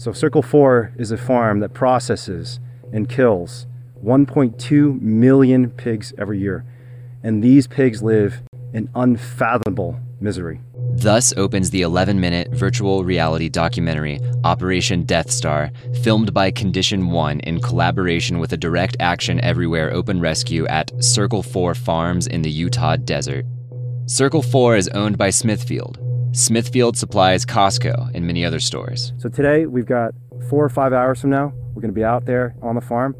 So, Circle 4 is a farm that processes and kills 1.2 million pigs every year. And these pigs live in unfathomable misery. Thus opens the 11 minute virtual reality documentary Operation Death Star, filmed by Condition One in collaboration with a direct action everywhere open rescue at Circle 4 Farms in the Utah desert. Circle 4 is owned by Smithfield. Smithfield supplies Costco and many other stores. So, today we've got four or five hours from now, we're going to be out there on the farm.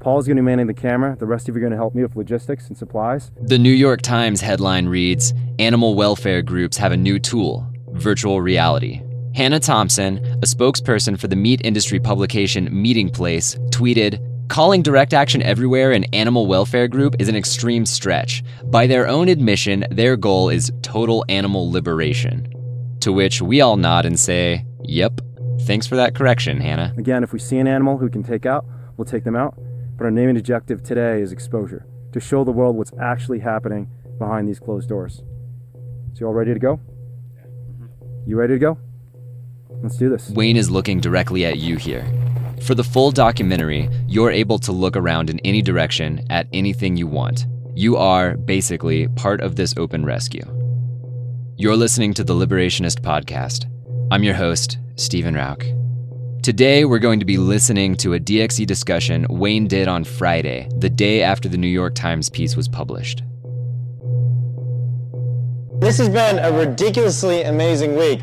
Paul's going to be manning the camera. The rest of you are going to help me with logistics and supplies. The New York Times headline reads Animal welfare groups have a new tool virtual reality. Hannah Thompson, a spokesperson for the meat industry publication Meatingplace, tweeted, Calling Direct Action Everywhere an animal welfare group is an extreme stretch. By their own admission, their goal is total animal liberation. To which we all nod and say, Yep. Thanks for that correction, Hannah. Again, if we see an animal who can take out, we'll take them out. But our naming objective today is exposure to show the world what's actually happening behind these closed doors. So, you all ready to go? Mm-hmm. You ready to go? Let's do this. Wayne is looking directly at you here. For the full documentary, you're able to look around in any direction at anything you want. You are, basically, part of this open rescue. You're listening to the Liberationist Podcast. I'm your host, Stephen Rauch. Today, we're going to be listening to a DXE discussion Wayne did on Friday, the day after the New York Times piece was published. This has been a ridiculously amazing week.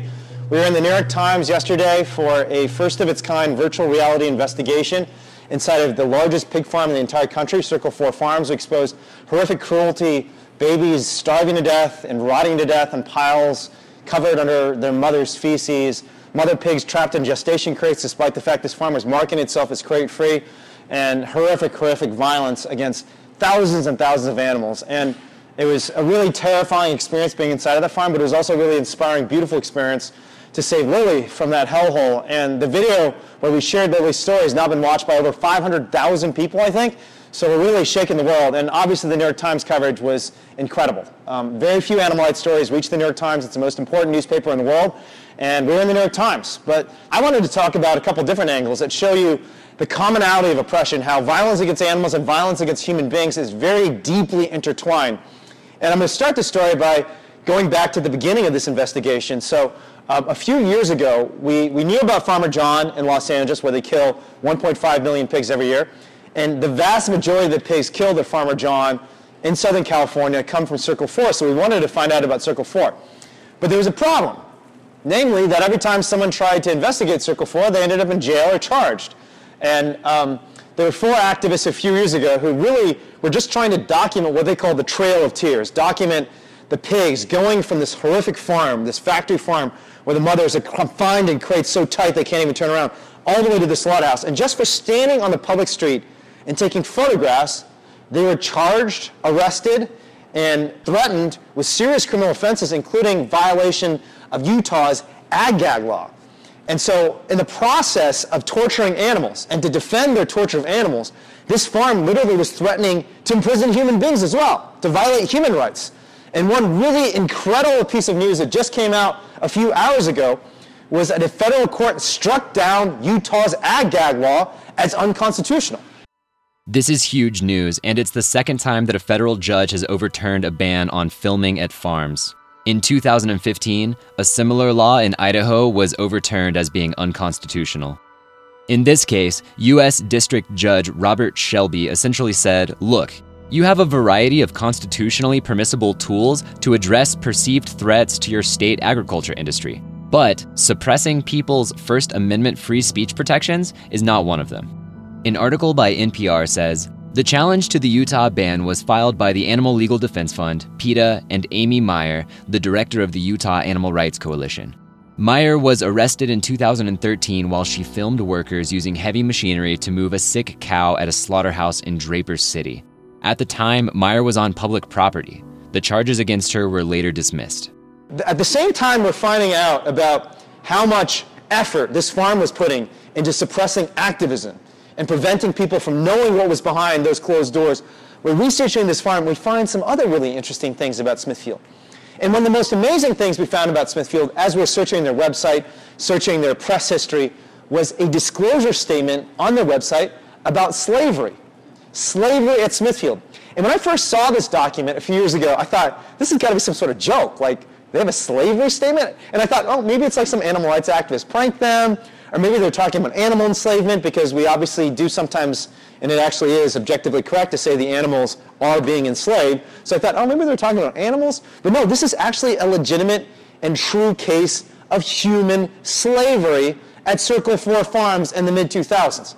We were in the New York Times yesterday for a first of its kind virtual reality investigation inside of the largest pig farm in the entire country, Circle 4 Farms. We exposed horrific cruelty, babies starving to death and rotting to death in piles covered under their mother's feces, mother pigs trapped in gestation crates despite the fact this farm was marketing itself as crate free, and horrific, horrific violence against thousands and thousands of animals. And it was a really terrifying experience being inside of that farm, but it was also a really inspiring, beautiful experience to save Lily from that hellhole. And the video where we shared Lily's story has now been watched by over 500,000 people, I think. So we're really shaking the world. And obviously the New York Times coverage was incredible. Um, very few animal rights stories reach the New York Times. It's the most important newspaper in the world. And we're in the New York Times. But I wanted to talk about a couple different angles that show you the commonality of oppression, how violence against animals and violence against human beings is very deeply intertwined. And I'm going to start the story by going back to the beginning of this investigation. So um, a few years ago, we, we knew about Farmer John in Los Angeles, where they kill 1.5 million pigs every year. And the vast majority of the pigs killed at Farmer John in Southern California come from Circle 4. So we wanted to find out about Circle 4. But there was a problem. Namely, that every time someone tried to investigate Circle 4, they ended up in jail or charged. And um, there were four activists a few years ago who really were just trying to document what they call the Trail of Tears, document the pigs going from this horrific farm, this factory farm, where the mothers are confined in crates so tight they can't even turn around, all the way to the slaughterhouse. And just for standing on the public street and taking photographs, they were charged, arrested, and threatened with serious criminal offenses, including violation of Utah's ag gag law. And so, in the process of torturing animals and to defend their torture of animals, this farm literally was threatening to imprison human beings as well, to violate human rights. And one really incredible piece of news that just came out a few hours ago was that a federal court struck down Utah's ag gag law as unconstitutional. This is huge news, and it's the second time that a federal judge has overturned a ban on filming at farms. In 2015, a similar law in Idaho was overturned as being unconstitutional. In this case, U.S. District Judge Robert Shelby essentially said Look, you have a variety of constitutionally permissible tools to address perceived threats to your state agriculture industry, but suppressing people's First Amendment free speech protections is not one of them. An article by NPR says the challenge to the Utah ban was filed by the Animal Legal Defense Fund, PETA, and Amy Meyer, the director of the Utah Animal Rights Coalition. Meyer was arrested in 2013 while she filmed workers using heavy machinery to move a sick cow at a slaughterhouse in Draper City. At the time, Meyer was on public property. The charges against her were later dismissed. At the same time, we're finding out about how much effort this farm was putting into suppressing activism and preventing people from knowing what was behind those closed doors. We're researching this farm, we find some other really interesting things about Smithfield. And one of the most amazing things we found about Smithfield as we're searching their website, searching their press history, was a disclosure statement on their website about slavery. Slavery at Smithfield. And when I first saw this document a few years ago, I thought, this has got to be some sort of joke. Like, they have a slavery statement? And I thought, oh, maybe it's like some animal rights activist pranked them, or maybe they're talking about animal enslavement because we obviously do sometimes, and it actually is objectively correct to say the animals are being enslaved. So I thought, oh, maybe they're talking about animals. But no, this is actually a legitimate and true case of human slavery at Circle 4 Farms in the mid 2000s.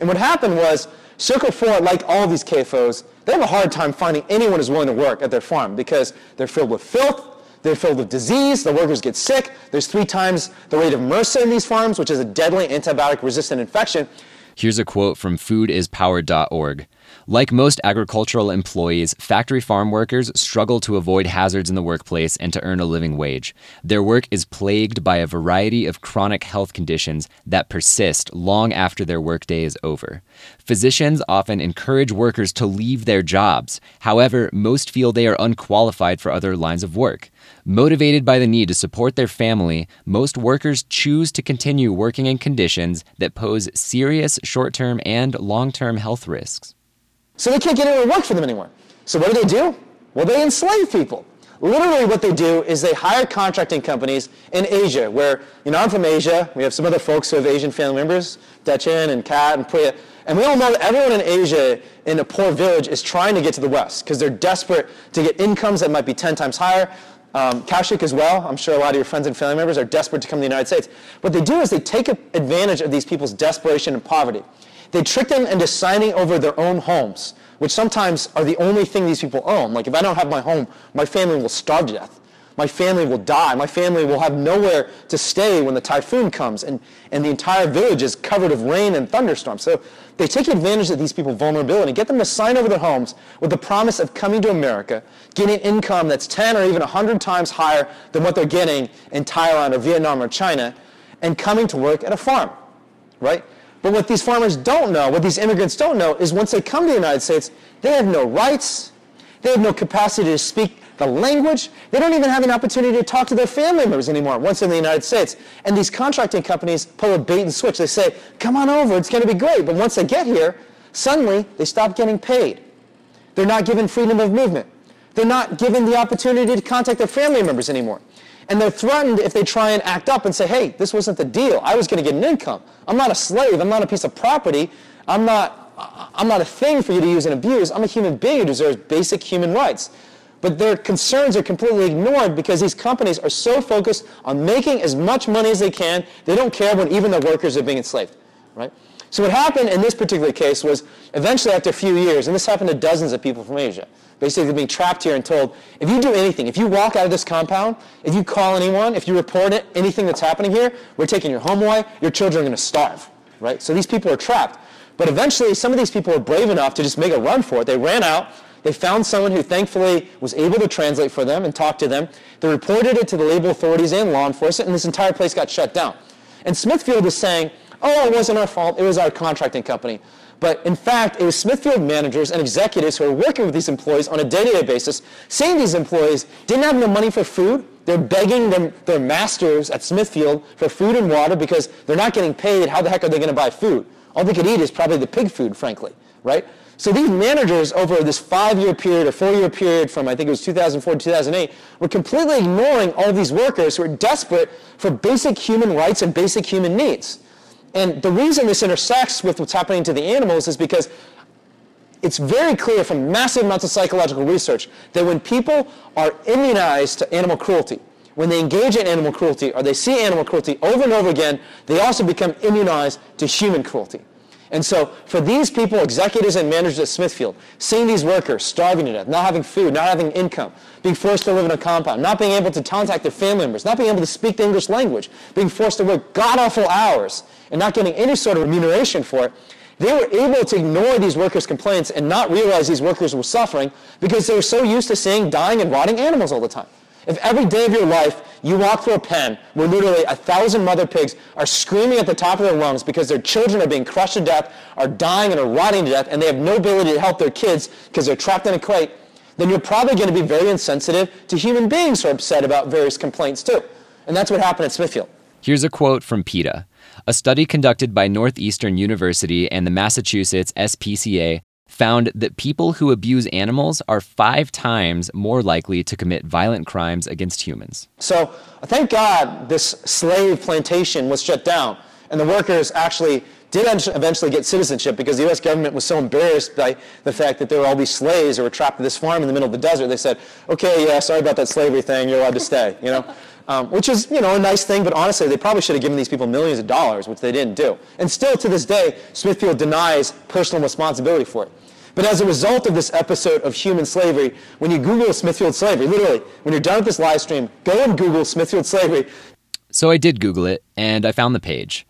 And what happened was, Circle 4, like all these CAFOs, they have a hard time finding anyone who's willing to work at their farm because they're filled with filth, they're filled with disease, the workers get sick. There's three times the rate of MRSA in these farms, which is a deadly antibiotic resistant infection. Here's a quote from foodispower.org. Like most agricultural employees, factory farm workers struggle to avoid hazards in the workplace and to earn a living wage. Their work is plagued by a variety of chronic health conditions that persist long after their workday is over. Physicians often encourage workers to leave their jobs. However, most feel they are unqualified for other lines of work. Motivated by the need to support their family, most workers choose to continue working in conditions that pose serious short term and long term health risks. So they can't get anyone to work for them anymore. So what do they do? Well, they enslave people. Literally, what they do is they hire contracting companies in Asia, where, you know, I'm from Asia. We have some other folks who have Asian family members, Dechen and Kat and Priya. And we all know that everyone in Asia in a poor village is trying to get to the West because they're desperate to get incomes that might be 10 times higher. Um, Kaushik as well, I'm sure a lot of your friends and family members are desperate to come to the United States. What they do is they take advantage of these people's desperation and poverty. They trick them into signing over their own homes, which sometimes are the only thing these people own. Like if I don't have my home, my family will starve to death. My family will die. My family will have nowhere to stay when the typhoon comes, and, and the entire village is covered of rain and thunderstorms. So they take advantage of these people's vulnerability, get them to sign over their homes with the promise of coming to America, getting income that's 10 or even 100 times higher than what they're getting in Thailand or Vietnam or China, and coming to work at a farm, right? But what these farmers don't know, what these immigrants don't know, is once they come to the United States, they have no rights, they have no capacity to speak the language. They don't even have an opportunity to talk to their family members anymore once in the United States. And these contracting companies pull a bait and switch. They say, come on over, it's going to be great. But once they get here, suddenly they stop getting paid. They're not given freedom of movement. They're not given the opportunity to contact their family members anymore. And they're threatened if they try and act up and say, hey, this wasn't the deal. I was going to get an income. I'm not a slave. I'm not a piece of property. I'm not, I'm not a thing for you to use and abuse. I'm a human being who deserves basic human rights. But their concerns are completely ignored because these companies are so focused on making as much money as they can, they don't care when even the workers are being enslaved, right? So what happened in this particular case was eventually after a few years, and this happened to dozens of people from Asia, basically being trapped here and told, if you do anything, if you walk out of this compound, if you call anyone, if you report it, anything that's happening here, we're taking your home away, your children are going to starve, right? So these people are trapped. But eventually, some of these people were brave enough to just make a run for it. They ran out, they found someone who thankfully was able to translate for them and talk to them. They reported it to the labor authorities and law enforcement, and this entire place got shut down. And Smithfield was saying, oh, it wasn't our fault, it was our contracting company. But in fact, it was Smithfield managers and executives who were working with these employees on a day-to-day basis, saying these employees didn't have no money for food. They're begging them, their masters at Smithfield for food and water because they're not getting paid. How the heck are they going to buy food? All they could eat is probably the pig food, frankly, right? So these managers over this five-year period or four-year period from I think it was 2004 to 2008 were completely ignoring all these workers who are desperate for basic human rights and basic human needs. And the reason this intersects with what's happening to the animals is because it's very clear from massive amounts of psychological research that when people are immunized to animal cruelty, when they engage in animal cruelty or they see animal cruelty over and over again, they also become immunized to human cruelty. And so for these people, executives and managers at Smithfield, seeing these workers starving to death, not having food, not having income, being forced to live in a compound, not being able to contact their family members, not being able to speak the English language, being forced to work god-awful hours and not getting any sort of remuneration for it, they were able to ignore these workers' complaints and not realize these workers were suffering because they were so used to seeing dying and rotting animals all the time. If every day of your life you walk through a pen where literally a thousand mother pigs are screaming at the top of their lungs because their children are being crushed to death, are dying and are rotting to death, and they have no ability to help their kids because they're trapped in a crate, then you're probably going to be very insensitive to human beings who are upset about various complaints too. And that's what happened at Smithfield. Here's a quote from PETA. A study conducted by Northeastern University and the Massachusetts SPCA found that people who abuse animals are five times more likely to commit violent crimes against humans. So thank God this slave plantation was shut down and the workers actually did eventually get citizenship because the U.S. government was so embarrassed by the fact that there were all these slaves who were trapped at this farm in the middle of the desert. They said, okay, yeah, sorry about that slavery thing. You're allowed to stay, you know? Um, which is, you know, a nice thing, but honestly, they probably should have given these people millions of dollars, which they didn't do. And still to this day, Smithfield denies personal responsibility for it. But as a result of this episode of human slavery, when you Google Smithfield slavery, literally, when you're done with this live stream, go and Google Smithfield slavery. So I did Google it, and I found the page.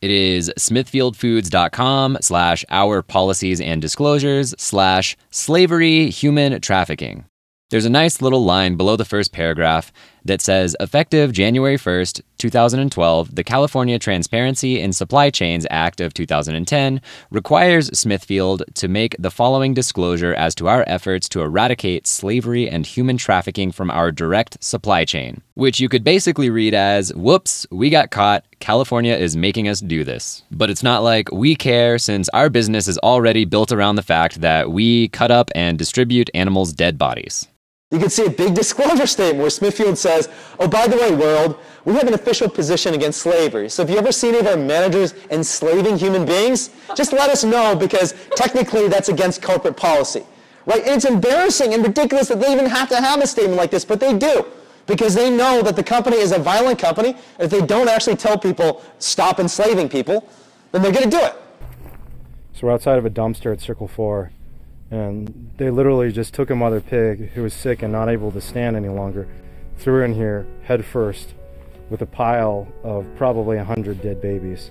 It is smithfieldfoods.com slash our policies and disclosures slash slavery human trafficking. There's a nice little line below the first paragraph that says effective January 1st, 2012, the California Transparency in Supply Chains Act of 2010 requires Smithfield to make the following disclosure as to our efforts to eradicate slavery and human trafficking from our direct supply chain, which you could basically read as whoops, we got caught. California is making us do this. But it's not like we care since our business is already built around the fact that we cut up and distribute animals' dead bodies. You can see a big disclosure statement where Smithfield says, oh, by the way, world, we have an official position against slavery. So if you ever see any of our managers enslaving human beings, just let us know because technically that's against corporate policy. Right? And it's embarrassing and ridiculous that they even have to have a statement like this, but they do. Because they know that the company is a violent company, if they don't actually tell people, stop enslaving people, then they're going to do it. So we're outside of a dumpster at Circle 4 and they literally just took a mother pig who was sick and not able to stand any longer, threw her in here head first with a pile of probably a hundred dead babies.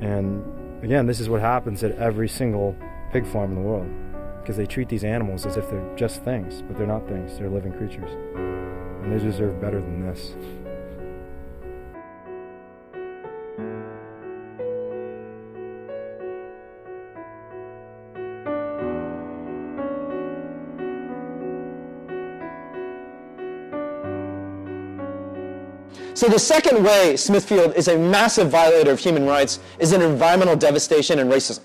And again, this is what happens at every single pig farm in the world because they treat these animals as if they're just things, but they're not things, they're living creatures. And they deserve better than this. So the second way Smithfield is a massive violator of human rights is in environmental devastation and racism.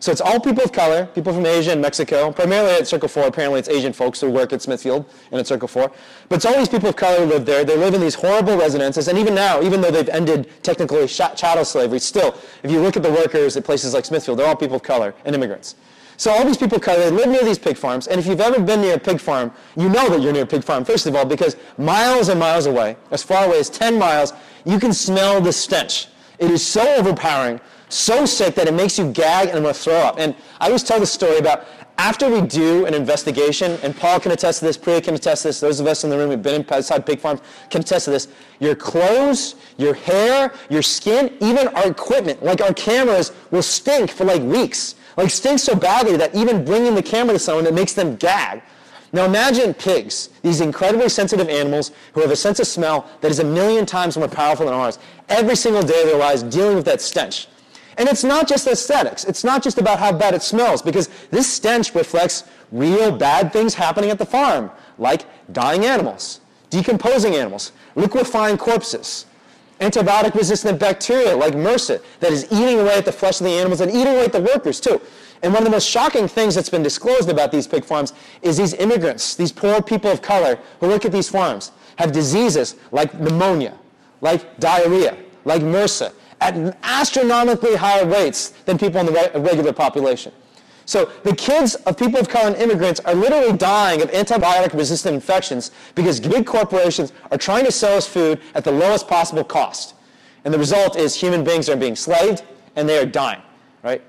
So it's all people of color, people from Asia and Mexico, primarily at Circle 4. Apparently it's Asian folks who work at Smithfield and at Circle 4. But it's all these people of color who live there. They live in these horrible residences. And even now, even though they've ended technically chattel slavery, still, if you look at the workers at places like Smithfield, they're all people of color and immigrants. So all these people they live near these pig farms, and if you've ever been near a pig farm, you know that you're near a pig farm, first of all, because miles and miles away, as far away as 10 miles, you can smell the stench. It is so overpowering, so sick that it makes you gag and want to throw up. And I always tell the story about after we do an investigation, and Paul can attest to this, Priya can attest to this, those of us in the room who've been inside pig farms can attest to this. Your clothes, your hair, your skin, even our equipment, like our cameras, will stink for like weeks. Like stinks so badly that even bringing the camera to someone, it makes them gag. Now imagine pigs, these incredibly sensitive animals who have a sense of smell that is a million times more powerful than ours, every single day of their lives dealing with that stench. And it's not just aesthetics. It's not just about how bad it smells, because this stench reflects real bad things happening at the farm, like dying animals, decomposing animals, liquefying corpses, antibiotic resistant bacteria like MRSA that is eating away at the flesh of the animals and eating away at the workers too. And one of the most shocking things that's been disclosed about these pig farms is these immigrants, these poor people of color who work at these farms, have diseases like pneumonia, like diarrhea, like MRSA, at astronomically higher rates than people in the regular population. So the kids of people of color and immigrants are literally dying of antibiotic-resistant infections because big corporations are trying to sell us food at the lowest possible cost. And the result is human beings are being slaved and they are dying, right?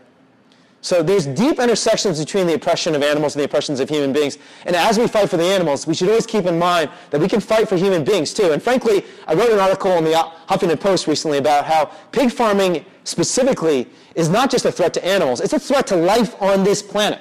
So there's deep intersections between the oppression of animals and the oppressions of human beings. And as we fight for the animals, we should always keep in mind that we can fight for human beings too. And frankly, I wrote an article in the Huffington Post recently about how pig farming specifically is not just a threat to animals, it's a threat to life on this planet.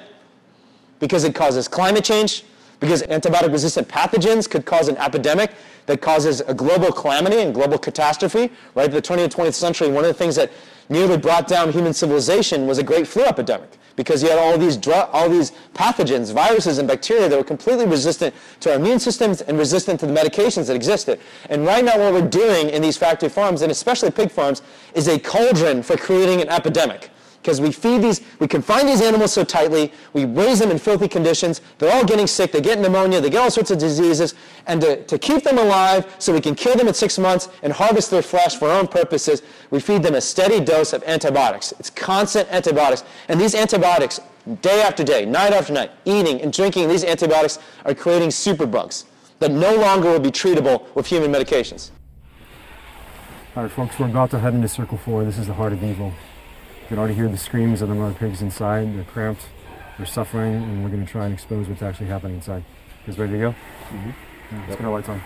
Because it causes climate change, because antibiotic resistant pathogens could cause an epidemic that causes a global calamity and global catastrophe. Right, the 20th, 20th century, one of the things that nearly brought down human civilization was a great flu epidemic because you had all these dr- all these pathogens, viruses, and bacteria that were completely resistant to our immune systems and resistant to the medications that existed. And right now, what we're doing in these factory farms, and especially pig farms, is a cauldron for creating an epidemic because we feed these, we confine these animals so tightly, we raise them in filthy conditions, they're all getting sick, they get pneumonia, they get all sorts of diseases, and to, to keep them alive so we can kill them at six months and harvest their flesh for our own purposes, we feed them a steady dose of antibiotics. It's constant antibiotics. And these antibiotics, day after day, night after night, eating and drinking these antibiotics are creating superbugs that no longer will be treatable with human medications. All right, folks, we're about to head into Circle 4. This is the heart of evil. You can already hear the screams of the mother pigs inside. They're cramped, they're suffering, and we're going to try and expose what's actually happening inside. You guys ready to go? Mm-hmm. Yeah, let's get our lights on.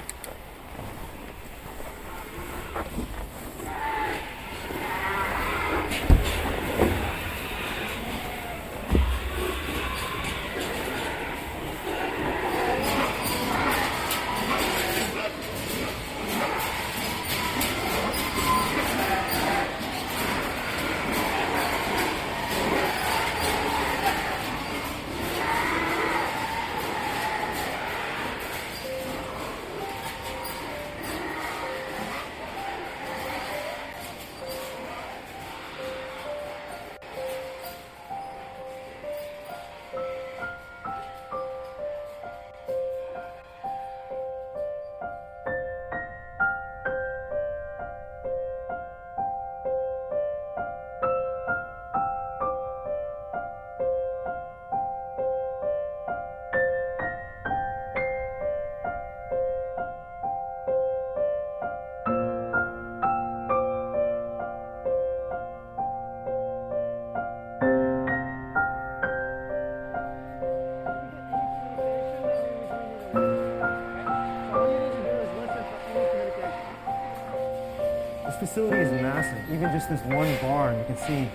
Facility is massive. Even just this one barn, you can see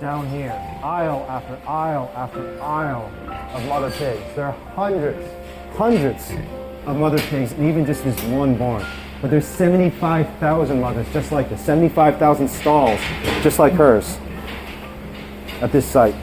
down here, aisle after aisle after aisle of mother pigs. There are hundreds, hundreds of mother pigs, and even just this one barn. But there's 75,000 mothers just like this, 75,000 stalls just like hers at this site.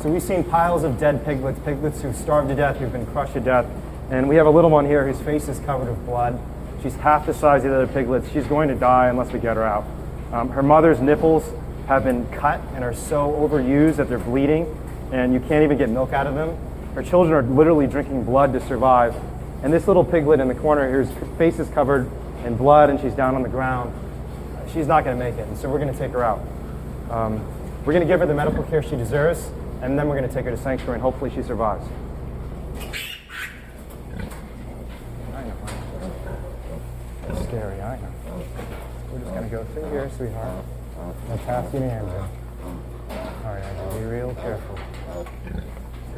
So we've seen piles of dead piglets, piglets who've starved to death, who've been crushed to death. And we have a little one here whose face is covered with blood. She's half the size of the other piglets. She's going to die unless we get her out. Um, her mother's nipples have been cut and are so overused that they're bleeding, and you can't even get milk out of them. Her children are literally drinking blood to survive. And this little piglet in the corner, whose face is covered in blood and she's down on the ground, she's not going to make it. And so we're going to take her out. Um, we're going to give her the medical care she deserves, and then we're going to take her to sanctuary, and hopefully she survives. I know. It's scary, I know. We're just going to go through here, sweetheart. Uh, uh, and pass you to Andrew. All right, Andrew, be real uh, careful.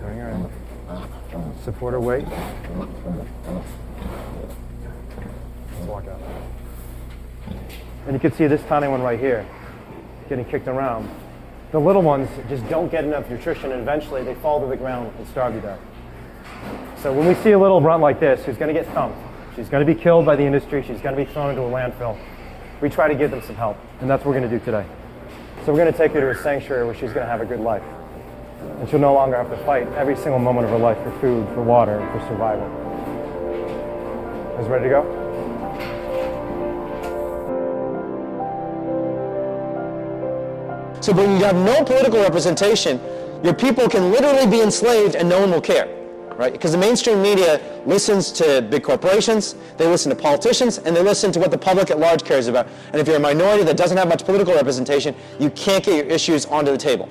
Bring her in. Support her weight. Let's walk out. And you can see this tiny one right here getting kicked around. The little ones just don't get enough nutrition and eventually they fall to the ground and starve to death. So when we see a little runt like this who's going to get thumped, she's going to be killed by the industry, she's going to be thrown into a landfill, we try to give them some help. And that's what we're going to do today. So we're going to take her to a sanctuary where she's going to have a good life. And she'll no longer have to fight every single moment of her life for food, for water, for survival. Is ready to go? So when you have no political representation, your people can literally be enslaved and no one will care, right? Because the mainstream media listens to big corporations, they listen to politicians, and they listen to what the public at large cares about. And if you're a minority that doesn't have much political representation, you can't get your issues onto the table.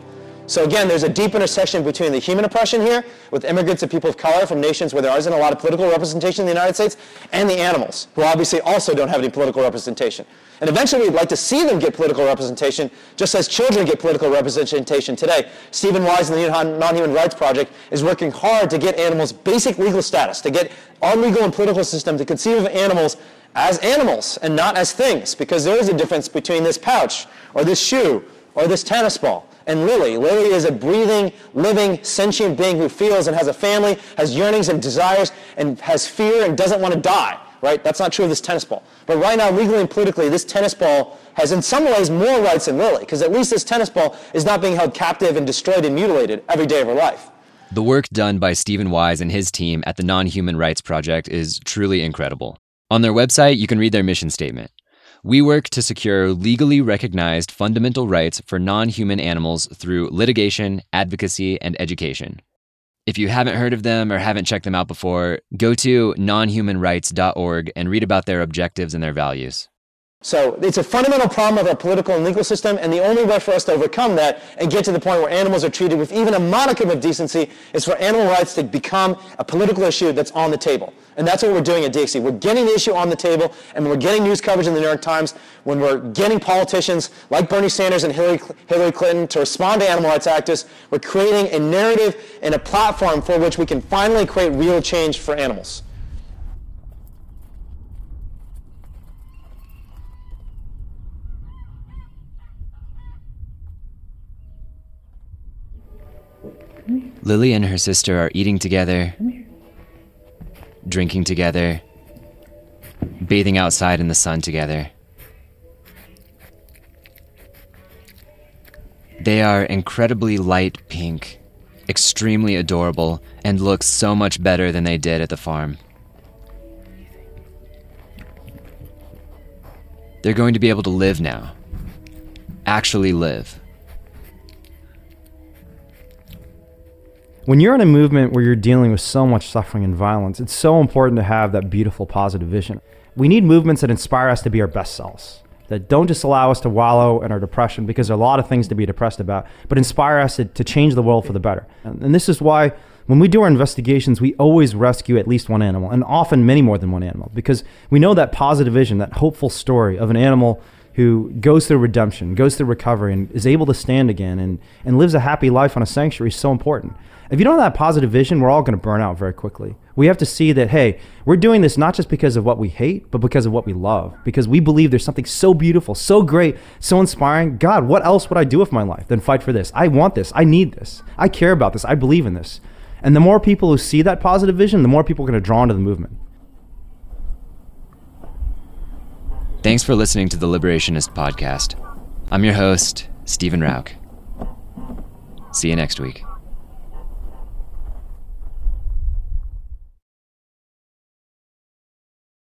So again, there's a deep intersection between the human oppression here, with immigrants and people of color from nations where there isn't a lot of political representation in the United States, and the animals, who obviously also don't have any political representation. And eventually, we'd like to see them get political representation, just as children get political representation today. Steven Wise and the Non-Human Rights Project is working hard to get animals basic legal status, to get our legal and political system to conceive of animals as animals and not as things, because there is a difference between this pouch or this shoe or this tennis ball. And Lily, Lily is a breathing, living, sentient being who feels and has a family, has yearnings and desires, and has fear and doesn't want to die, right? That's not true of this tennis ball. But right now, legally and politically, this tennis ball has in some ways more rights than Lily, because at least this tennis ball is not being held captive and destroyed and mutilated every day of her life. The work done by Steven Wise and his team at the Non Human Rights Project is truly incredible. On their website, you can read their mission statement. We work to secure legally recognized fundamental rights for non human animals through litigation, advocacy, and education. If you haven't heard of them or haven't checked them out before, go to nonhumanrights.org and read about their objectives and their values. So it's a fundamental problem of our political and legal system, and the only way for us to overcome that and get to the point where animals are treated with even a modicum of decency is for animal rights to become a political issue that's on the table. And that's what we're doing at DXE. We're getting the issue on the table, and we're getting news coverage in the New York Times, when we're getting politicians like Bernie Sanders and Hillary, Hillary Clinton to respond to animal rights activists, we're creating a narrative and a platform for which we can finally create real change for animals. Lily and her sister are eating together, drinking together, bathing outside in the sun together. They are incredibly light pink, extremely adorable, and look so much better than they did at the farm. They're going to be able to live now. Actually live. When you're in a movement where you're dealing with so much suffering and violence, it's so important to have that beautiful, positive vision. We need movements that inspire us to be our best selves, that don't just allow us to wallow in our depression, because there are a lot of things to be depressed about, but inspire us to, to change the world for the better. And, and this is why when we do our investigations, we always rescue at least one animal, and often many more than one animal, because we know that positive vision, that hopeful story of an animal who goes through redemption, goes through recovery, and is able to stand again and, and lives a happy life on a sanctuary is so important. If you don't have that positive vision, we're all going to burn out very quickly. We have to see that, hey, we're doing this not just because of what we hate, but because of what we love. Because we believe there's something so beautiful, so great, so inspiring. God, what else would I do with my life than fight for this? I want this. I need this. I care about this. I believe in this. And the more people who see that positive vision, the more people are going to draw into the movement. Thanks for listening to the Liberationist Podcast. I'm your host, Stephen Rauch. See you next week.